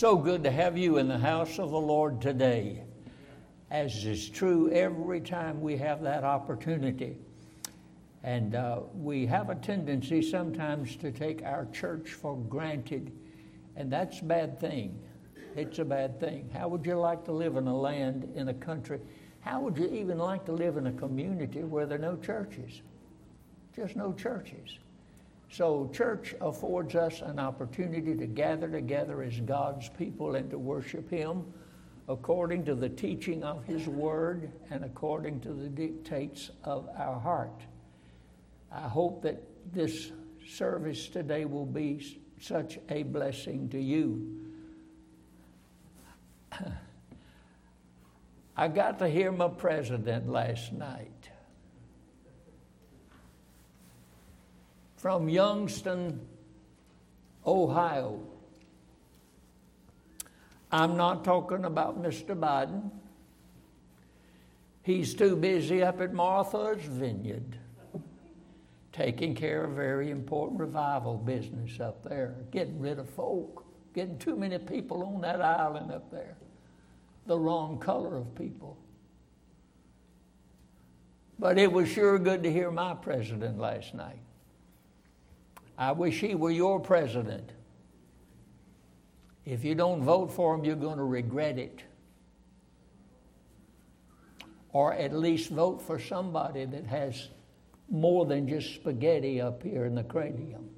So good to have you in the house of the Lord today, as is true every time we have that opportunity. And uh, we have a tendency sometimes to take our church for granted, and that's a bad thing. It's a bad thing. How would you like to live in a land, in a country? How would you even like to live in a community where there are no churches? Just no churches. So, church affords us an opportunity to gather together as God's people and to worship Him according to the teaching of His Word and according to the dictates of our heart. I hope that this service today will be such a blessing to you. I got to hear my president last night. From Youngstown, Ohio. I'm not talking about Mr. Biden. He's too busy up at Martha's Vineyard taking care of very important revival business up there, getting rid of folk, getting too many people on that island up there, the wrong color of people. But it was sure good to hear my president last night. I wish he were your president. If you don't vote for him, you're going to regret it. Or at least vote for somebody that has more than just spaghetti up here in the cranium.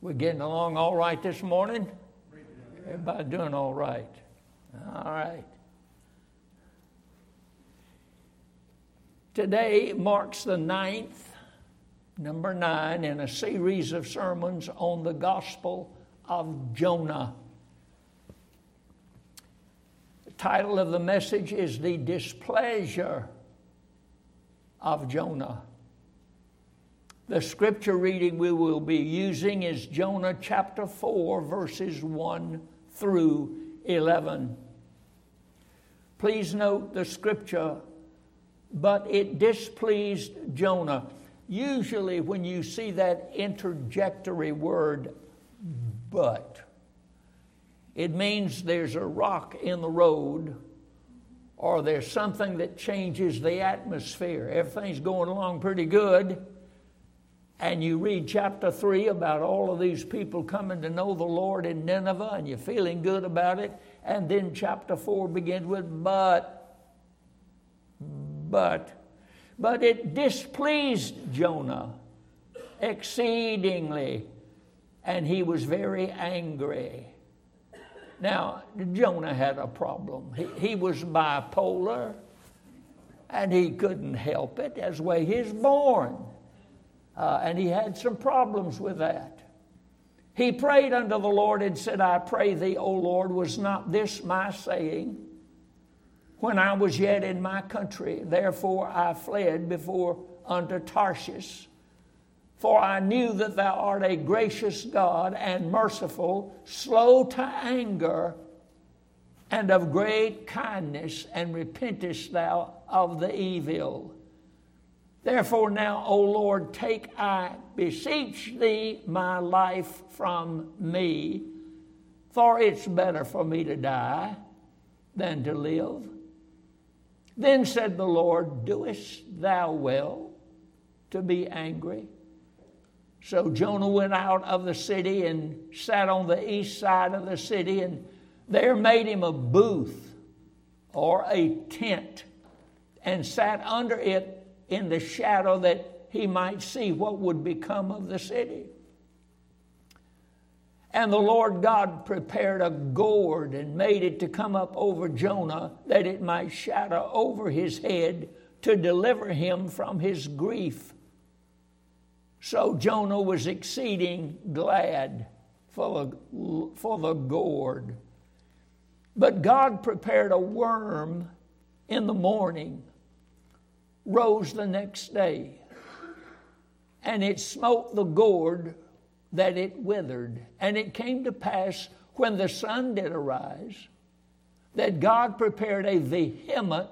We're getting along all right this morning? Everybody doing all right? All right. Today marks the ninth number nine in a series of sermons on the Gospel of Jonah. The title of the message is The Displeasure of Jonah. The scripture reading we will be using is Jonah chapter 4, verses 1 through 11. Please note the scripture, but it displeased Jonah. Usually, when you see that interjectory word, but, it means there's a rock in the road or there's something that changes the atmosphere. Everything's going along pretty good. And you read chapter 3 about all of these people coming to know the Lord in Nineveh, and you're feeling good about it. And then chapter 4 begins with, but, but. But it displeased Jonah exceedingly, and he was very angry. Now, Jonah had a problem. He, he was bipolar, and he couldn't help it. The way he's born. Uh, and he had some problems with that. He prayed unto the Lord and said, I pray thee, O Lord, was not this my saying? When I was yet in my country. Therefore I fled before unto Tarshish. For I knew that thou art a gracious God and merciful, slow to anger, and of great kindness, and repentest thou of the evil. Therefore, now, O Lord, take, I beseech thee, my life from me, for it's better for me to die than to live. Then said the Lord, Doest thou well to be angry? So Jonah went out of the city and sat on the east side of the city, and there made him a booth or a tent and sat under it in the shadow that he might see what would become of the city. And the Lord God prepared a gourd and made it to come up over Jonah that it might shadow over his head to deliver him from his grief. So Jonah was exceeding glad for the, for the gourd. But God prepared a worm in the morning, rose the next day, and it smote the gourd that it withered. And it came to pass when the sun did arise that God prepared a vehement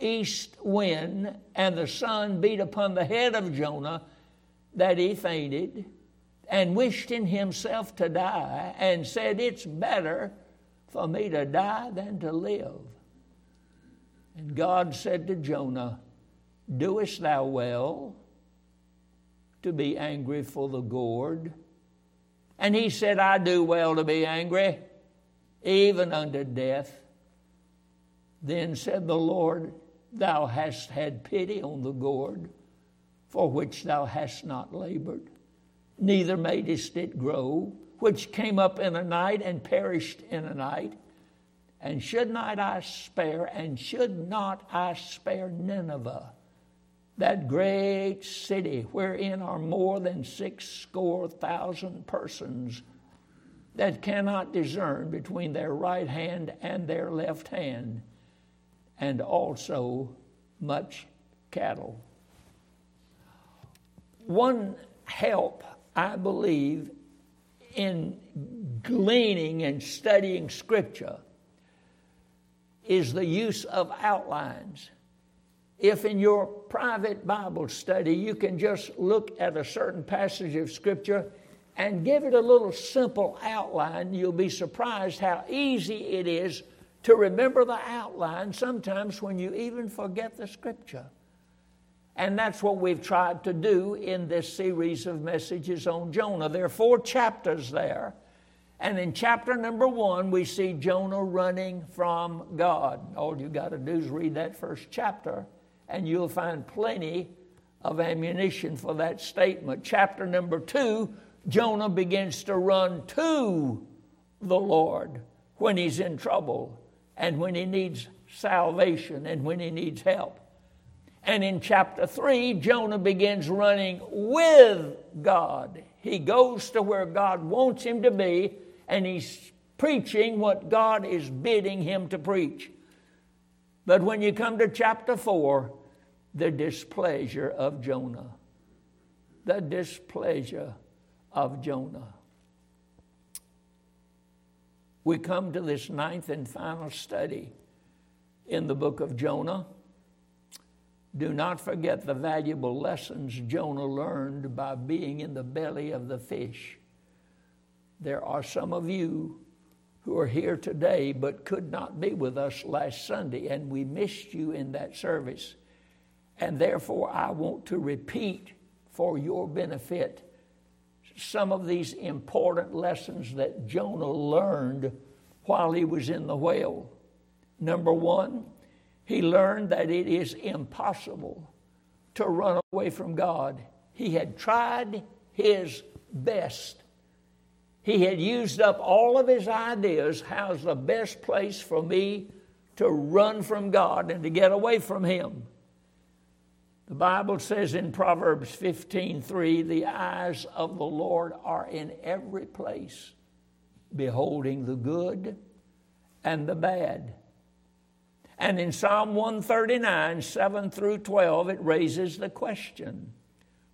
east wind, and the sun beat upon the head of Jonah that he fainted. and wished in himself to die and said, It's better for me to die than to live. And God said to Jonah, Doest thou well to be angry for the gourd? And he said, I do well to be angry, even unto death. Then said the Lord, Thou hast had pity on the gourd, for which thou hast not labored, neither madest it grow, which came up in a night and perished in a night. And should not I spare, and should not I spare Nineveh, that great city wherein are more than six score thousand persons that cannot discern between their right hand and their left hand, and also much cattle. One help, I believe, in gleaning and studying Scripture is the use of outlines. If in your private Bible study you can just look at a certain passage of Scripture and give it a little simple outline, you'll be surprised how easy it is to remember the outline sometimes when you even forget the Scripture. And that's what we've tried to do in this series of messages on Jonah. There are four chapters there. And in chapter number one, we see Jonah running from God. All you got to do is read that first chapter, and you'll find plenty of ammunition for that statement. Chapter number two, Jonah begins to run to the Lord when he's in trouble and when he needs salvation and when he needs help. And in chapter 3, Jonah begins running with God. He goes to where God wants him to be, and he's preaching what God is bidding him to preach. But when you come to chapter 4, the displeasure of Jonah. The displeasure of Jonah. We come to this ninth and final study in the book of Jonah. Do not forget the valuable lessons Jonah learned by being in the belly of the fish. There are some of you who are here today but could not be with us last Sunday, and we missed you in that service. And therefore, I want to repeat for your benefit some of these important lessons that Jonah learned while he was in the whale. Number one, he learned that it is impossible to run away from God. He had tried his best. He had used up all of his ideas. How's the best place for me to run from God and to get away from Him? The Bible says in Proverbs 15:3, the eyes of the Lord are in every place, beholding the good and the bad. And in Psalm 139, 7 through 12, it raises the question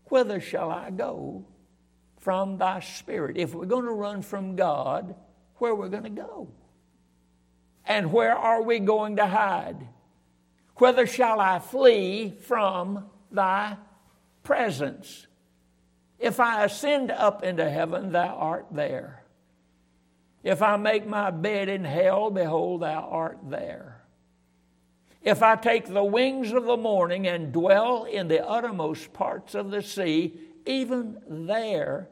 Whither shall I go from thy spirit? If we're going to run from God, where are we going to go? And where are we going to hide? Whither shall I flee from thy presence? If I ascend up into heaven, thou art there. If I make my bed in hell, behold, thou art there. If I take the wings of the morning and dwell in the uttermost parts of the sea, even there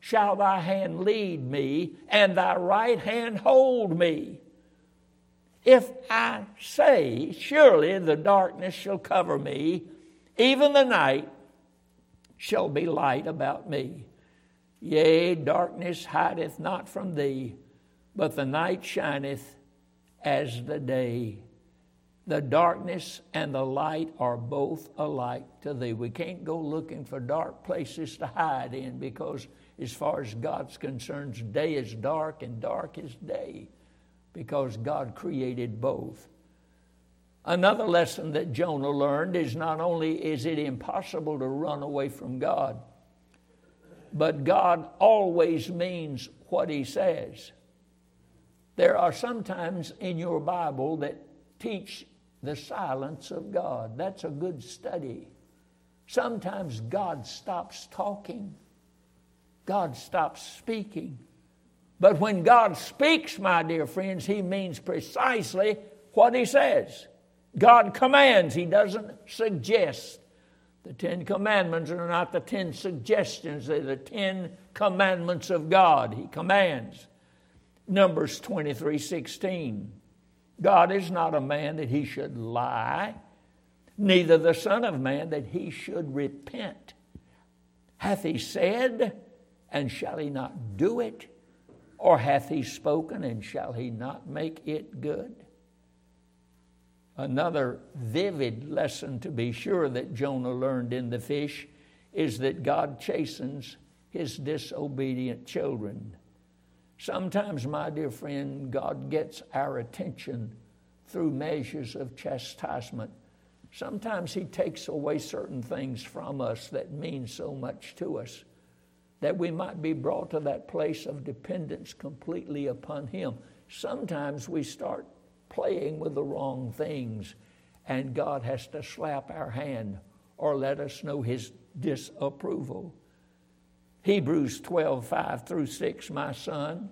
shall thy hand lead me, and thy right hand hold me. If I say, Surely the darkness shall cover me, even the night shall be light about me. Yea, darkness hideth not from thee, but the night shineth as the day. The darkness and the light are both alike to thee. We can't go looking for dark places to hide in because, as far as God's concerned, day is dark and dark is day because God created both. Another lesson that Jonah learned is not only is it impossible to run away from God, but God always means what he says. There are some times in your Bible that teach the silence of God. That's a good study. Sometimes God stops talking. God stops speaking. But when God speaks, my dear friends, He means precisely what He says. God commands, He doesn't suggest. The Ten Commandments are not the ten suggestions, they're the ten commandments of God. He commands. Numbers 23 16. God is not a man that he should lie, neither the Son of Man that he should repent. Hath he said, and shall he not do it? Or hath he spoken, and shall he not make it good? Another vivid lesson, to be sure, that Jonah learned in the fish is that God chastens his disobedient children. Sometimes, my dear friend, God gets our attention through measures of chastisement. Sometimes He takes away certain things from us that mean so much to us that we might be brought to that place of dependence completely upon Him. Sometimes we start playing with the wrong things, and God has to slap our hand or let us know His disapproval. Hebrews 12, 5 through 6, my son.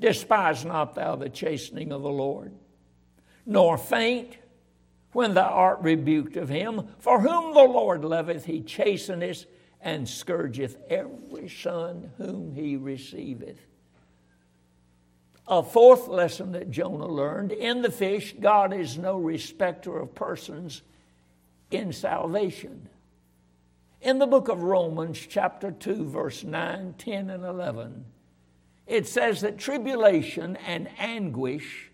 Despise not thou the chastening of the Lord, nor faint when thou art rebuked of him. For whom the Lord loveth, he chasteneth and scourgeth every son whom he receiveth. A fourth lesson that Jonah learned in the fish God is no respecter of persons in salvation. In the book of Romans, chapter 2, verse 9, 10, and 11, it says that tribulation and anguish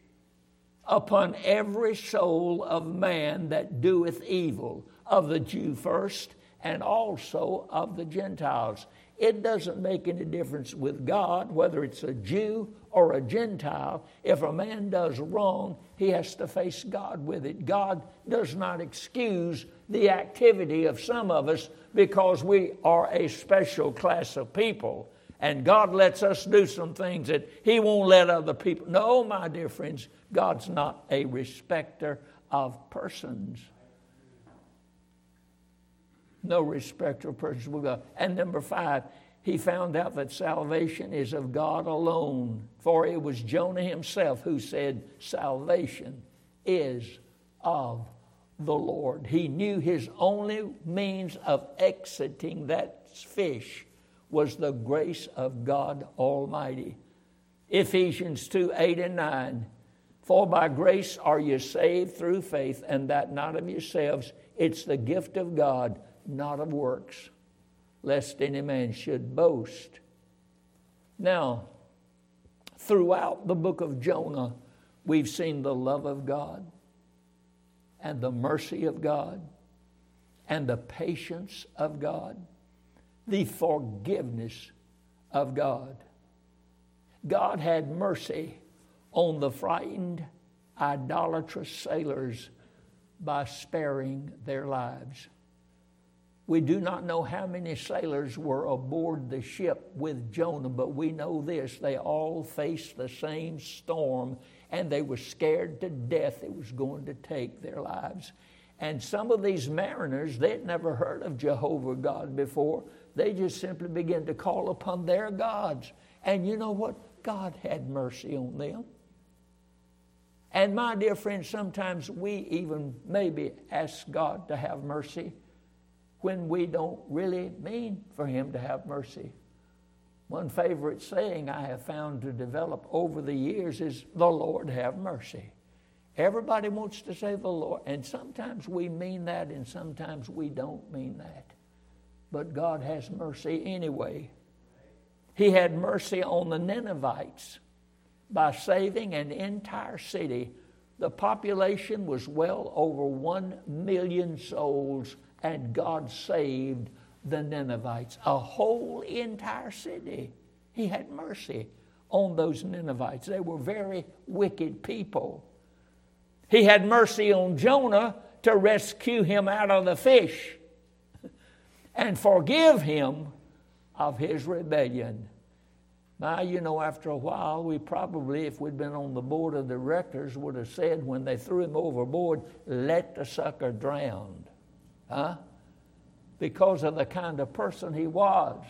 upon every soul of man that doeth evil, of the Jew first, and also of the Gentiles. It doesn't make any difference with God whether it's a Jew or a Gentile. If a man does wrong, he has to face God with it. God does not excuse the activity of some of us because we are a special class of people. And God lets us do some things that He won't let other people. No, my dear friends, God's not a respecter of persons no respecter of persons with God. And number five, he found out that salvation is of God alone. For it was Jonah himself who said, Salvation is of the Lord. He knew his only means of exiting that fish was the grace of God Almighty. Ephesians 2 8 and 9. For by grace are you saved through faith, and that not of yourselves, it's the gift of God not of works, lest any man should boast. Now, throughout the book of Jonah, we've seen the love of God and the mercy of God and the patience of God, the forgiveness of God. God had mercy on the frightened, idolatrous sailors by sparing their lives. We do not know how many sailors were aboard the ship with Jonah, but we know this they all faced the same storm and they were scared to death it was going to take their lives. And some of these mariners, they'd never heard of Jehovah God before. They just simply began to call upon their gods. And you know what? God had mercy on them. And my dear friends, sometimes we even maybe ask God to have mercy when we don't really mean for Him to have mercy. One favorite saying I have found to develop over the years is, The Lord have mercy. Everybody wants to say the Lord, and sometimes we mean that, and sometimes we don't mean that. But God has mercy anyway. He had mercy on the Ninevites by saving an entire city. The population was well over one million souls and God saved the Ninevites, a whole entire city. He had mercy on those Ninevites. They were very wicked people. He had mercy on Jonah to rescue him out of the fish and forgive him of his rebellion. Now, you know, after a while, we probably, if we'd been on the board of directors, would have said when they threw him overboard, let the sucker drown. Huh? Because of the kind of person he was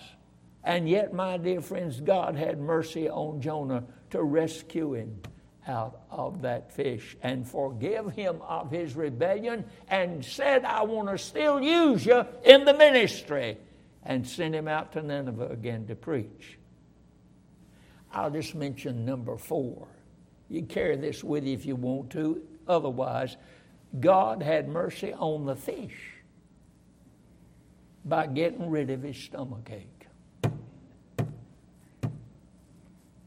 And yet, my dear friends, God had mercy on Jonah to rescue him out of that fish and forgive him of his rebellion and said, I want to still use you in the ministry and send him out to Nineveh again to preach. I'll just mention number four. You carry this with you if you want to. Otherwise, God had mercy on the fish by getting rid of his stomach ache.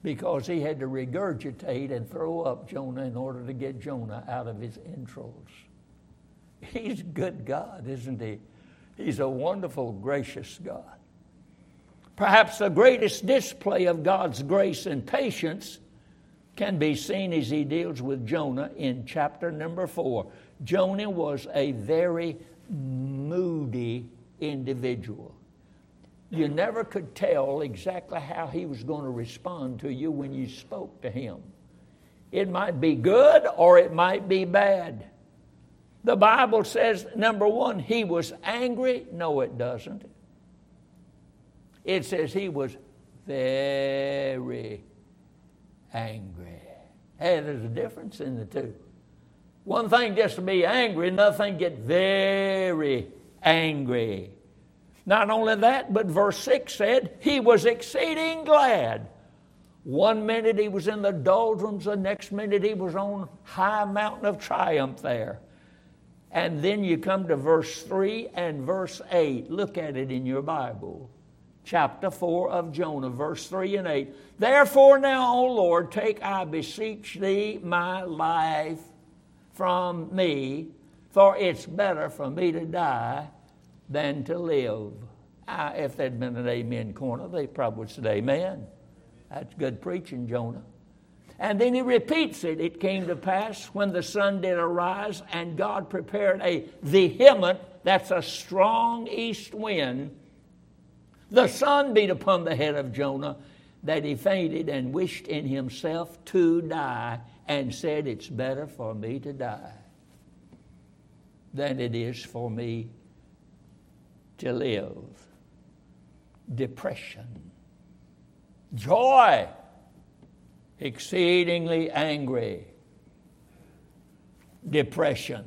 Because he had to regurgitate and throw up Jonah in order to get Jonah out of his entrails. He's good God, isn't he? He's a wonderful, gracious God. Perhaps the greatest display of God's grace and patience can be seen as he deals with Jonah in chapter number four. Jonah was a very moody individual. You never could tell exactly how he was going to respond to you when you spoke to him. It might be good or it might be bad. The Bible says, number one, he was angry. No, it doesn't. It says he was very angry. Hey, there's a difference in the two. One thing just to be angry, another thing get very angry. Not only that, but verse 6 said, He was exceeding glad. One minute he was in the doldrums, the next minute he was on high mountain of triumph there. And then you come to verse 3 and verse 8. Look at it in your Bible. Chapter 4 of Jonah, verse 3 and 8. Therefore, now, O Lord, take, I beseech thee, my life from me, for it's better for me to die than to live. I, if there'd been an amen corner, they probably would say amen. That's good preaching, Jonah. And then he repeats it. It came to pass when the sun did arise, and God prepared a vehement, that's a strong east wind. The sun beat upon the head of Jonah, that he fainted and wished in himself to die, and said, It's better for me to die than it is for me to live. Depression. Joy exceedingly angry, depression.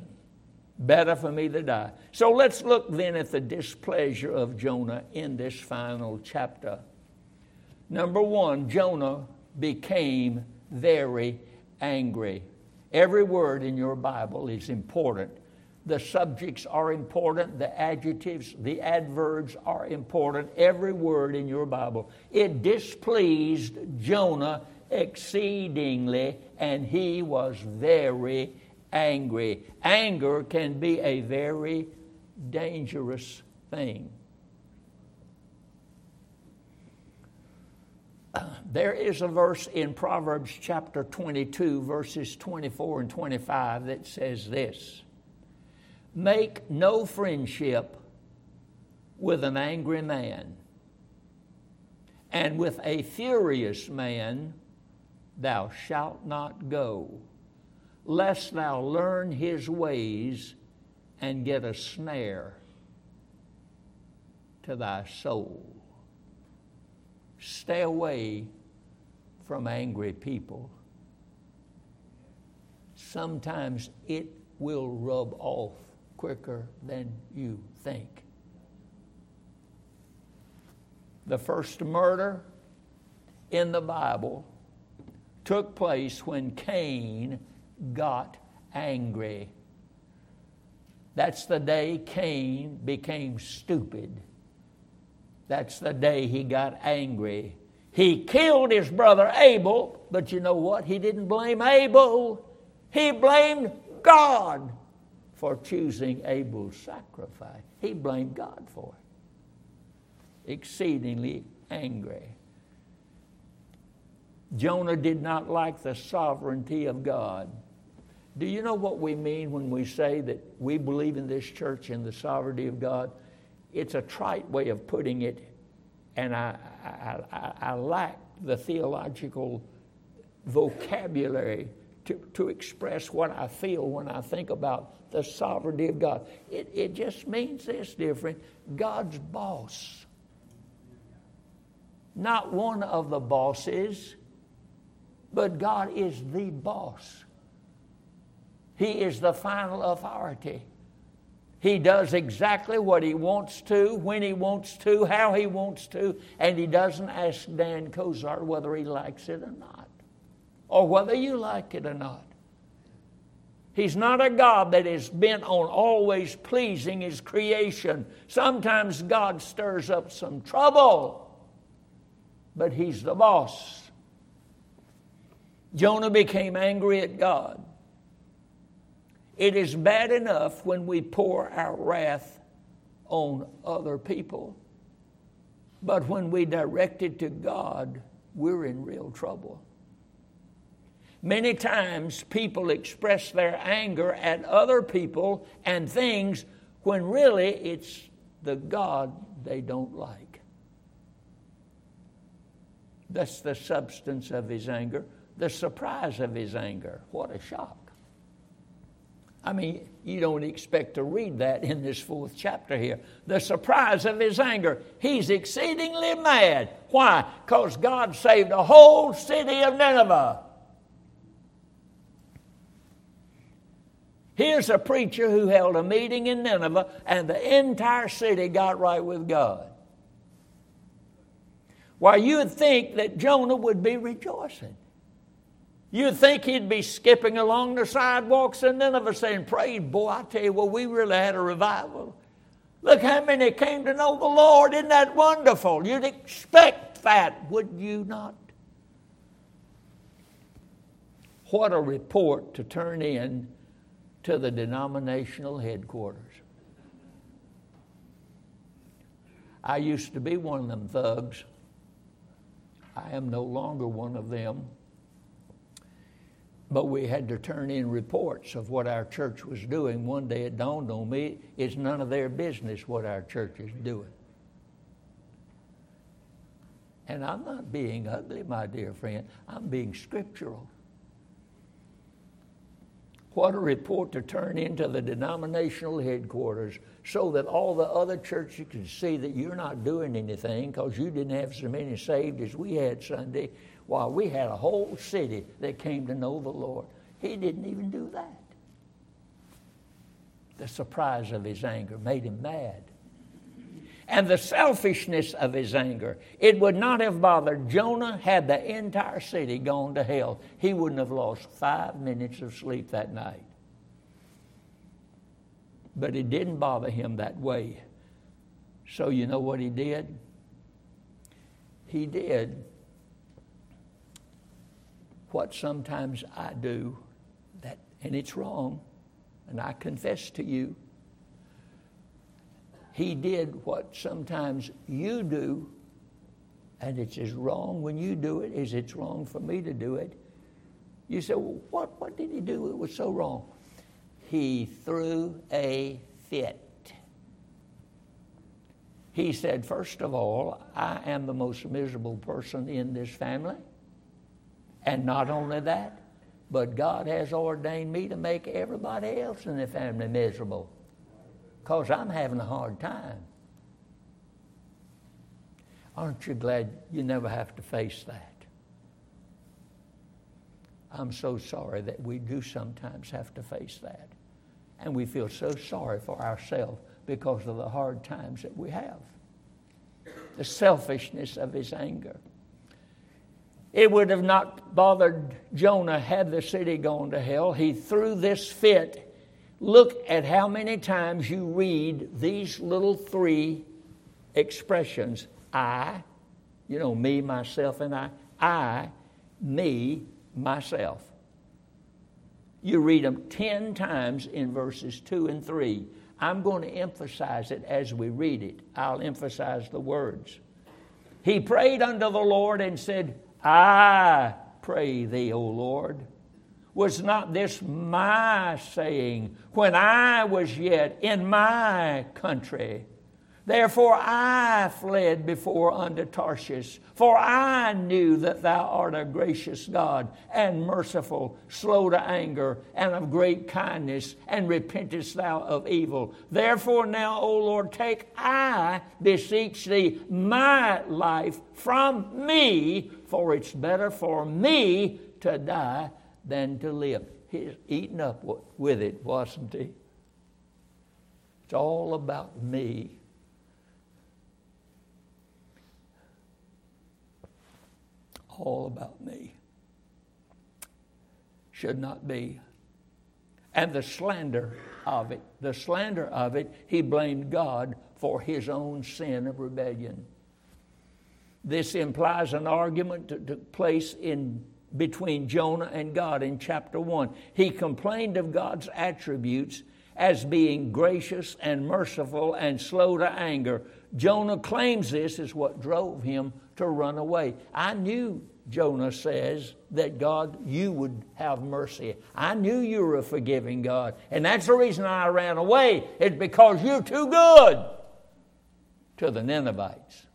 Better for me to die. So let's look then at the displeasure of Jonah in this final chapter. Number one, Jonah became very angry. Every word in your Bible is important. The subjects are important, the adjectives, the adverbs are important. Every word in your Bible. It displeased Jonah exceedingly, and he was very angry. Anger can be a very dangerous thing. There is a verse in Proverbs chapter 22, verses 24 and 25, that says this Make no friendship with an angry man, and with a furious man thou shalt not go, lest thou learn his ways and get a snare to thy soul. Stay away from angry people. Sometimes it will rub off quicker than you think. The first murder in the Bible took place when Cain got angry. That's the day Cain became stupid. That's the day he got angry. He killed his brother Abel, but you know what? He didn't blame Abel. He blamed God for choosing Abel's sacrifice. He blamed God for it. Exceedingly angry. Jonah did not like the sovereignty of God. Do you know what we mean when we say that we believe in this church in the sovereignty of God? It's a trite way of putting it, and I, I, I, I lack the theological vocabulary to, to express what I feel when I think about the sovereignty of God. It, it just means this different God's boss. not one of the bosses, but God is the boss. He is the final authority. He does exactly what he wants to, when he wants to, how he wants to, and he doesn't ask Dan Kozar whether he likes it or not, or whether you like it or not. He's not a God that is bent on always pleasing his creation. Sometimes God stirs up some trouble, but he's the boss. Jonah became angry at God. It is bad enough when we pour our wrath on other people, but when we direct it to God, we're in real trouble. Many times people express their anger at other people and things when really it's the God they don't like. That's the substance of his anger, the surprise of his anger. What a shock. I mean, you don't expect to read that in this fourth chapter here. The surprise of his anger. He's exceedingly mad. Why? Because God saved a whole city of Nineveh. Here's a preacher who held a meeting in Nineveh, and the entire city got right with God. Why, you'd think that Jonah would be rejoicing. You'd think he'd be skipping along the sidewalks in Nineveh saying, Praise, boy, I tell you what, we really had a revival. Look how many came to know the Lord. Isn't that wonderful? You'd expect that, would you not? What a report to turn in to the denominational headquarters. I used to be one of them thugs. I am no longer one of them. But we had to turn in reports of what our church was doing. One day it dawned on me it's none of their business what our church is doing. And I'm not being ugly, my dear friend, I'm being scriptural. What a report to turn into the denominational headquarters so that all the other churches can see that you're not doing anything because you didn't have so many saved as we had Sunday while we had a whole city that came to know the Lord. He didn't even do that. The surprise of his anger made him mad. And the selfishness of his anger. It would not have bothered Jonah had the entire city gone to hell. He wouldn't have lost five minutes of sleep that night. But it didn't bother him that way. So, you know what he did? He did what sometimes I do, that, and it's wrong, and I confess to you. He did what sometimes you do, and it's as wrong when you do it as it's wrong for me to do it. You say, well, what, what did he do? It was so wrong. He threw a fit. He said, First of all, I am the most miserable person in this family. And not only that, but God has ordained me to make everybody else in the family miserable because I'm having a hard time. Aren't you glad you never have to face that? I'm so sorry that we do sometimes have to face that. And we feel so sorry for ourselves because of the hard times that we have. The selfishness of his anger. It would have not bothered Jonah had the city gone to hell. He threw this fit. Look at how many times you read these little three expressions I, you know, me, myself, and I. I, me, myself. You read them 10 times in verses 2 and 3. I'm going to emphasize it as we read it. I'll emphasize the words. He prayed unto the Lord and said, I pray thee, O Lord. Was not this my saying when I was yet in my country? Therefore I fled before unto Tarshish, for I knew that thou art a gracious God and merciful, slow to anger, and of great kindness, and repentest thou of evil. Therefore now, O Lord, take I beseech thee my life from me, for it's better for me to die than to live. He's eaten up with it, wasn't he? It's all about me. all about me. Should not be. And the slander of it, the slander of it, he blamed God for his own sin of rebellion. This implies an argument that took place in between Jonah and God in chapter 1. He complained of God's attributes as being gracious and merciful and slow to anger. Jonah claims this is what drove him to run away. I knew, Jonah says, that God, you would have mercy. I knew you were a forgiving God. And that's the reason I ran away. It's because you're too good to the Ninevites.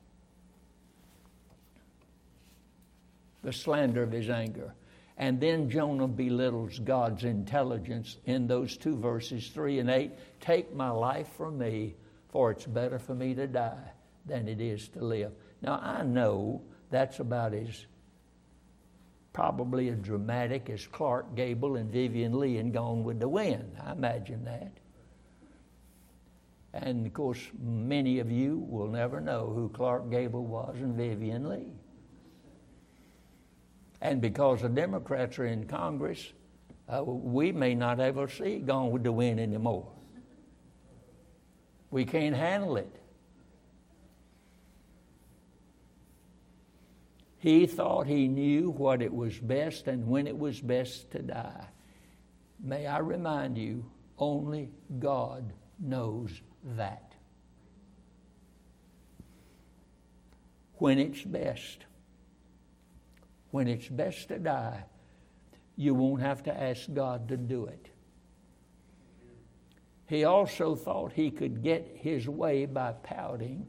The slander of his anger. And then Jonah belittles God's intelligence in those two verses, 3 and 8. Take my life from me, for it's better for me to die than it is to live. Now, I know that's about as probably as dramatic as Clark Gable and Vivien Leigh in Gone with the Wind. I imagine that. And of course, many of you will never know who Clark Gable was and Vivien Leigh. And because the Democrats are in Congress, uh, we may not ever see with the Wind anymore. We can't handle it. He thought he knew what it was best and when it was best to die. May I remind you, only God knows that. When it's best, when it's best to die, you won't have to ask God to do it. He also thought he could get his way by pouting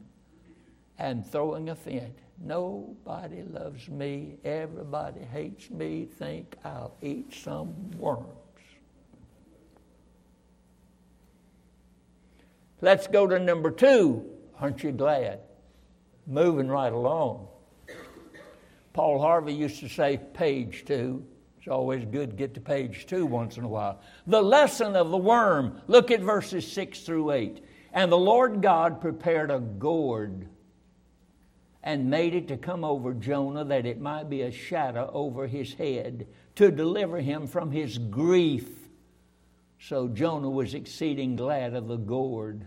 and throwing a fit. Nobody loves me. Everybody hates me. Think I'll eat some worms. Let's go to number two. Aren't you glad? Moving right along. Paul Harvey used to say, page two. It's always good to get to page two once in a while. The lesson of the worm. Look at verses six through eight. And the Lord God prepared a gourd and made it to come over Jonah that it might be a shadow over his head to deliver him from his grief. So Jonah was exceeding glad of the gourd.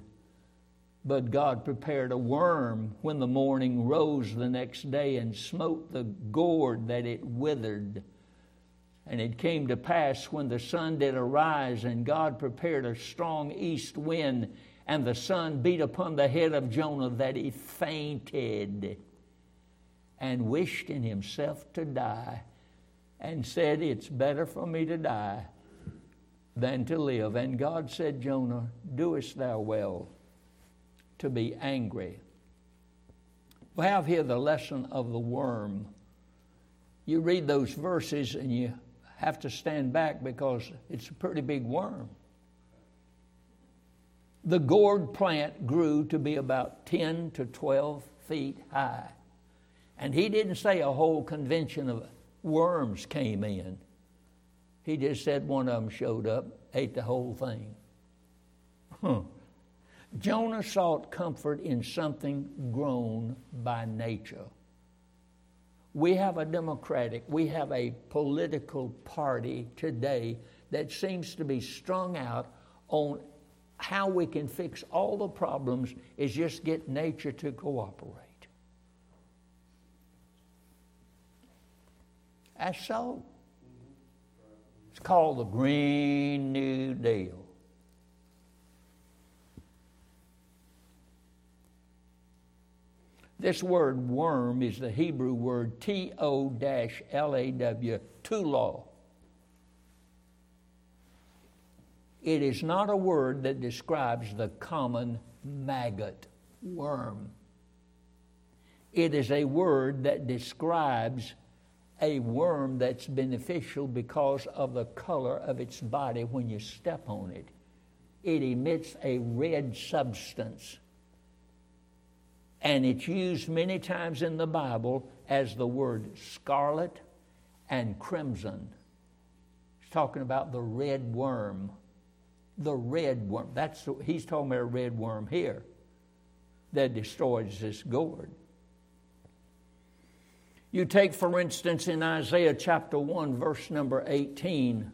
But God prepared a worm when the morning rose the next day and smote the gourd that it withered. And it came to pass when the sun did arise, and God prepared a strong east wind, and the sun beat upon the head of Jonah that he fainted and wished in himself to die and said, It's better for me to die than to live. And God said, Jonah, doest thou well to be angry? We have here the lesson of the worm. You read those verses and you have to stand back because it's a pretty big worm. The gourd plant grew to be about 10 to 12 feet high. And he didn't say a whole convention of worms came in. He just said one of them showed up, ate the whole thing. Huh. Jonah sought comfort in something grown by nature. We have a democratic, we have a political party today that seems to be strung out on how we can fix all the problems is just get nature to cooperate. That's so. It's called the Green New Deal. This word worm is the Hebrew word T O L A W, law. It is not a word that describes the common maggot worm. It is a word that describes a worm that's beneficial because of the color of its body when you step on it. It emits a red substance. And it's used many times in the Bible as the word scarlet and crimson. He's talking about the red worm. The red worm. That's he's talking about a red worm here that destroys this gourd. You take, for instance, in Isaiah chapter 1, verse number 18.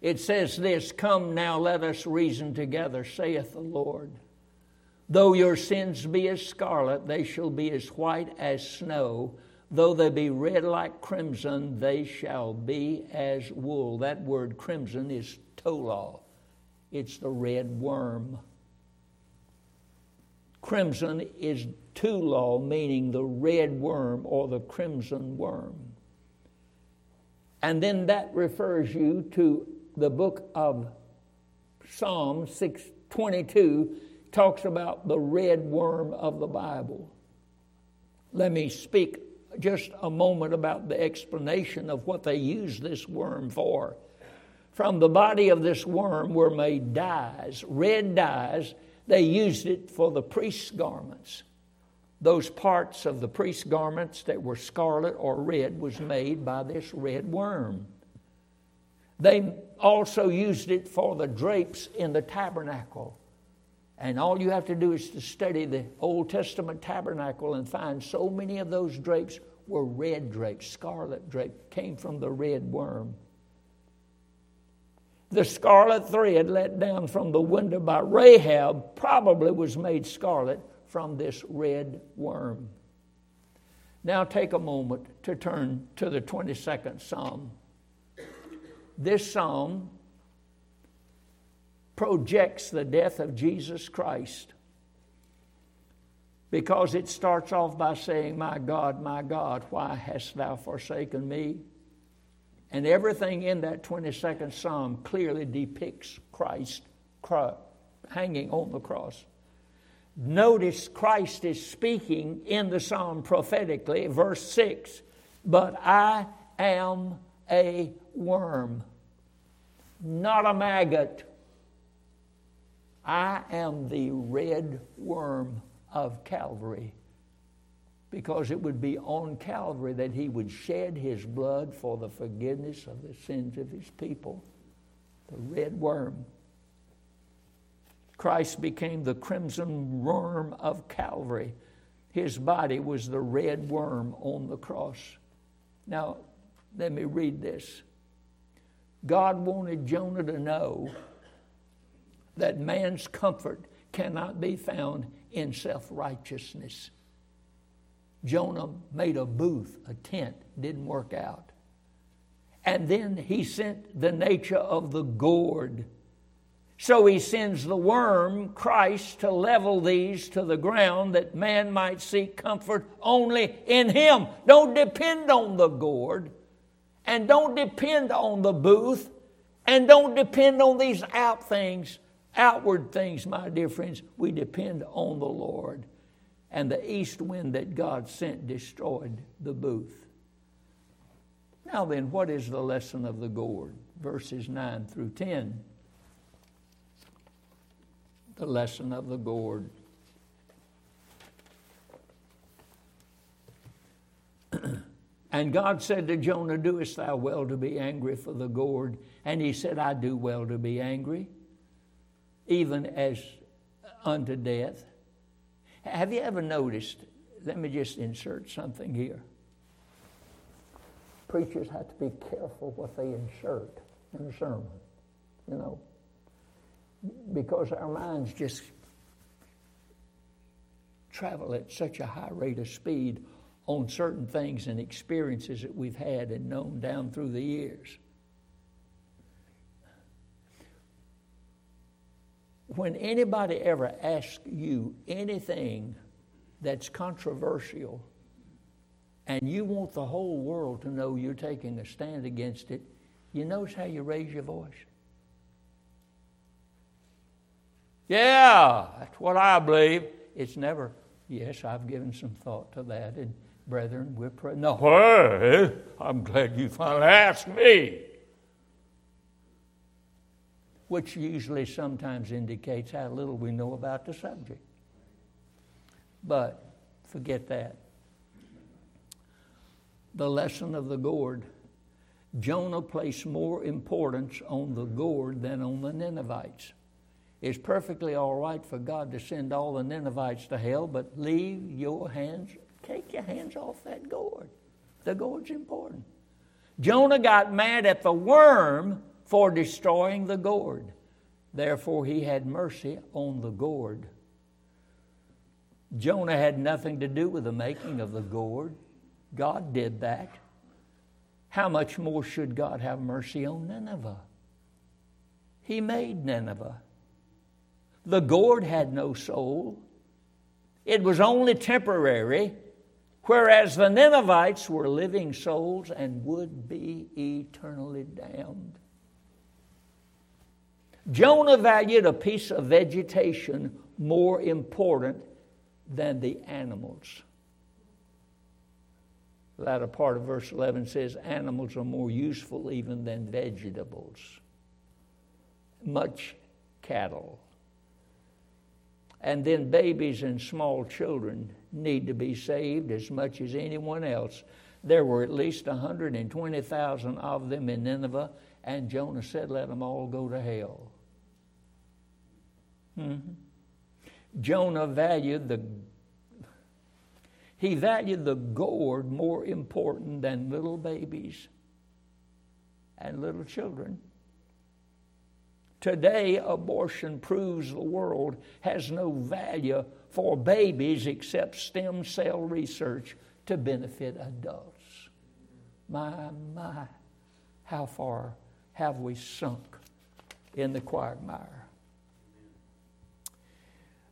It says this Come now, let us reason together, saith the Lord. Though your sins be as scarlet, they shall be as white as snow. Though they be red like crimson, they shall be as wool. That word crimson is tolol, it's the red worm. Crimson is tulol, meaning the red worm or the crimson worm. And then that refers you to the book of Psalm 622, talks about the red worm of the Bible. Let me speak just a moment about the explanation of what they use this worm for. From the body of this worm were made dyes, red dyes they used it for the priest's garments. Those parts of the priest's garments that were scarlet or red was made by this red worm. They also used it for the drapes in the tabernacle. And all you have to do is to study the Old Testament tabernacle and find so many of those drapes were red drapes, scarlet drapes, came from the red worm. The scarlet thread let down from the window by Rahab probably was made scarlet from this red worm. Now take a moment to turn to the 22nd Psalm. This psalm projects the death of Jesus Christ because it starts off by saying, My God, my God, why hast thou forsaken me? And everything in that 22nd Psalm clearly depicts Christ hanging on the cross. Notice Christ is speaking in the Psalm prophetically, verse 6 But I am a worm, not a maggot. I am the red worm of Calvary because it would be on Calvary that he would shed his blood for the forgiveness of the sins of his people. The red worm. Christ became the crimson worm of Calvary. His body was the red worm on the cross. Now, let me read this. God wanted Jonah to know that man's comfort cannot be found in self righteousness. Jonah made a booth, a tent, didn't work out. And then he sent the nature of the gourd. So he sends the worm, Christ, to level these to the ground that man might seek comfort only in him. Don't depend on the gourd, and don't depend on the booth, and don't depend on these out things, outward things, my dear friends. We depend on the Lord and the east wind that God sent destroyed the booth. Now, then, what is the lesson of the gourd? Verses 9 through 10. The lesson of the gourd. and God said to Jonah, Doest thou well to be angry for the gourd? And he said, I do well to be angry, even as unto death. Have you ever noticed? Let me just insert something here. Preachers have to be careful what they insert in a sermon, you know, because our minds just travel at such a high rate of speed on certain things and experiences that we've had and known down through the years. When anybody ever asks you anything that's controversial and you want the whole world to know you're taking a stand against it, you notice how you raise your voice? Yeah, that's what I believe. It's never, yes, I've given some thought to that, and brethren, we're praying. No, hey, I'm glad you finally asked me. Which usually sometimes indicates how little we know about the subject. But forget that. The lesson of the gourd. Jonah placed more importance on the gourd than on the Ninevites. It's perfectly all right for God to send all the Ninevites to hell, but leave your hands, take your hands off that gourd. The gourd's important. Jonah got mad at the worm for destroying the gourd. Therefore, he had mercy on the gourd. Jonah had nothing to do with the making of the gourd. God did that. How much more should God have mercy on Nineveh? He made Nineveh. The gourd had no soul, it was only temporary, whereas the Ninevites were living souls and would be eternally damned. Jonah valued a piece of vegetation more important than the animals. The latter part of verse 11 says, Animals are more useful even than vegetables. Much cattle. And then babies and small children need to be saved as much as anyone else. There were at least 120,000 of them in Nineveh, and Jonah said, Let them all go to hell. Mm-hmm. Jonah valued the he valued the gourd more important than little babies and little children. Today, abortion proves the world has no value for babies except stem cell research to benefit adults. My, my, how far have we sunk in the quagmire?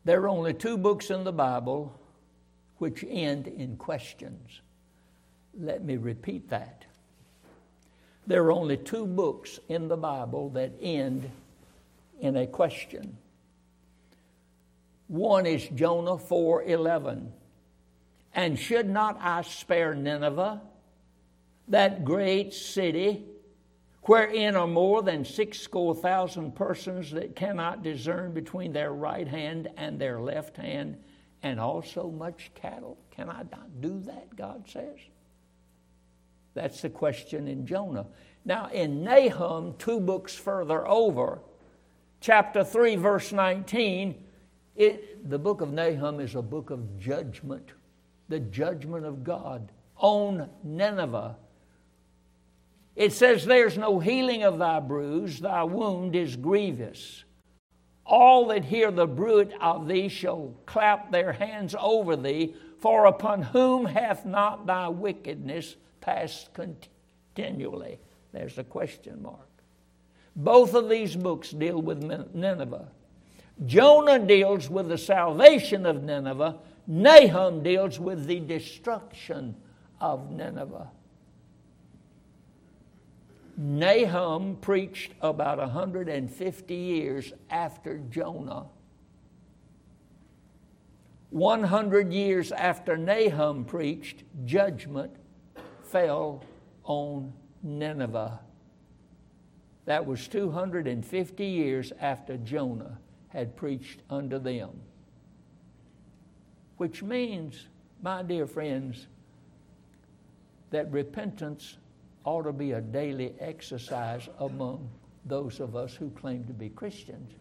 There are only two books in the Bible which end in questions. Let me repeat that. There are only two books in the Bible that end in a question. One is Jonah 4:11. And should not I spare Nineveh, that great city wherein are more than six score thousand persons that cannot discern between their right hand and their left hand, and also much cattle. Can I not do that, God says? That's the question in Jonah. Now, in Nahum, two books further over, chapter 3, verse 19, it, the book of Nahum is a book of judgment, the judgment of God on Nineveh it says, There's no healing of thy bruise, thy wound is grievous. All that hear the bruit of thee shall clap their hands over thee, for upon whom hath not thy wickedness passed continually? There's a question mark. Both of these books deal with Nineveh. Jonah deals with the salvation of Nineveh, Nahum deals with the destruction of Nineveh. Nahum preached about 150 years after Jonah. 100 years after Nahum preached, judgment fell on Nineveh. That was 250 years after Jonah had preached unto them. Which means, my dear friends, that repentance ought to be a daily exercise among those of us who claim to be Christians.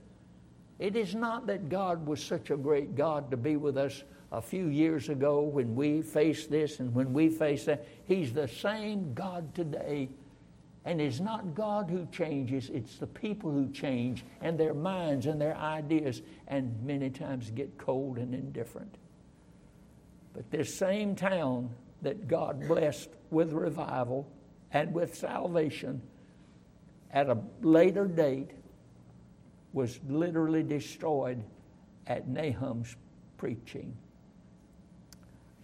It is not that God was such a great God to be with us a few years ago when we faced this and when we faced that. He's the same God today. And it's not God who changes, it's the people who change and their minds and their ideas and many times get cold and indifferent. But this same town that God blessed with revival and with salvation at a later date was literally destroyed at Nahum's preaching.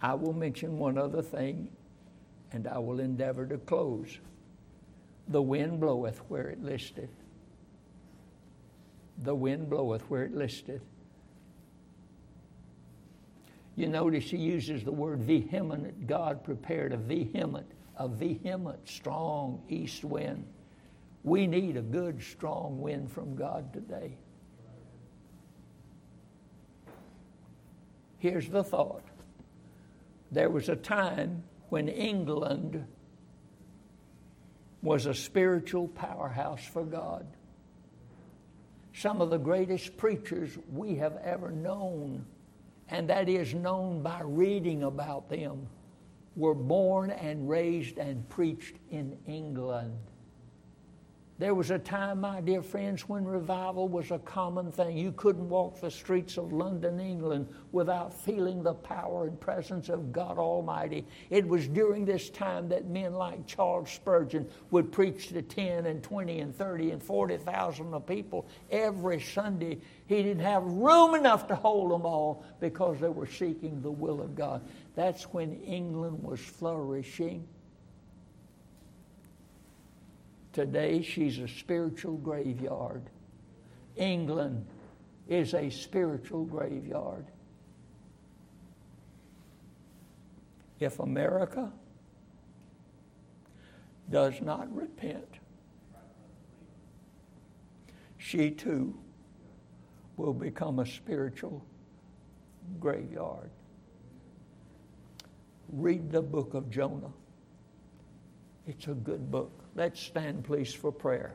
I will mention one other thing and I will endeavor to close. The wind bloweth where it listeth. The wind bloweth where it listeth. You notice he uses the word vehement. God prepared a vehement, a vehement, strong east wind. We need a good, strong wind from God today. Here's the thought there was a time when England was a spiritual powerhouse for God. Some of the greatest preachers we have ever known, and that is known by reading about them, were born and raised and preached in England. There was a time, my dear friends, when revival was a common thing. You couldn't walk the streets of London, England, without feeling the power and presence of God Almighty. It was during this time that men like Charles Spurgeon would preach to 10 and 20 and 30 and 40,000 of people every Sunday. He didn't have room enough to hold them all because they were seeking the will of God. That's when England was flourishing. Today, she's a spiritual graveyard. England is a spiritual graveyard. If America does not repent, she too will become a spiritual graveyard. Read the book of Jonah. It's a good book. Let's stand, please, for prayer.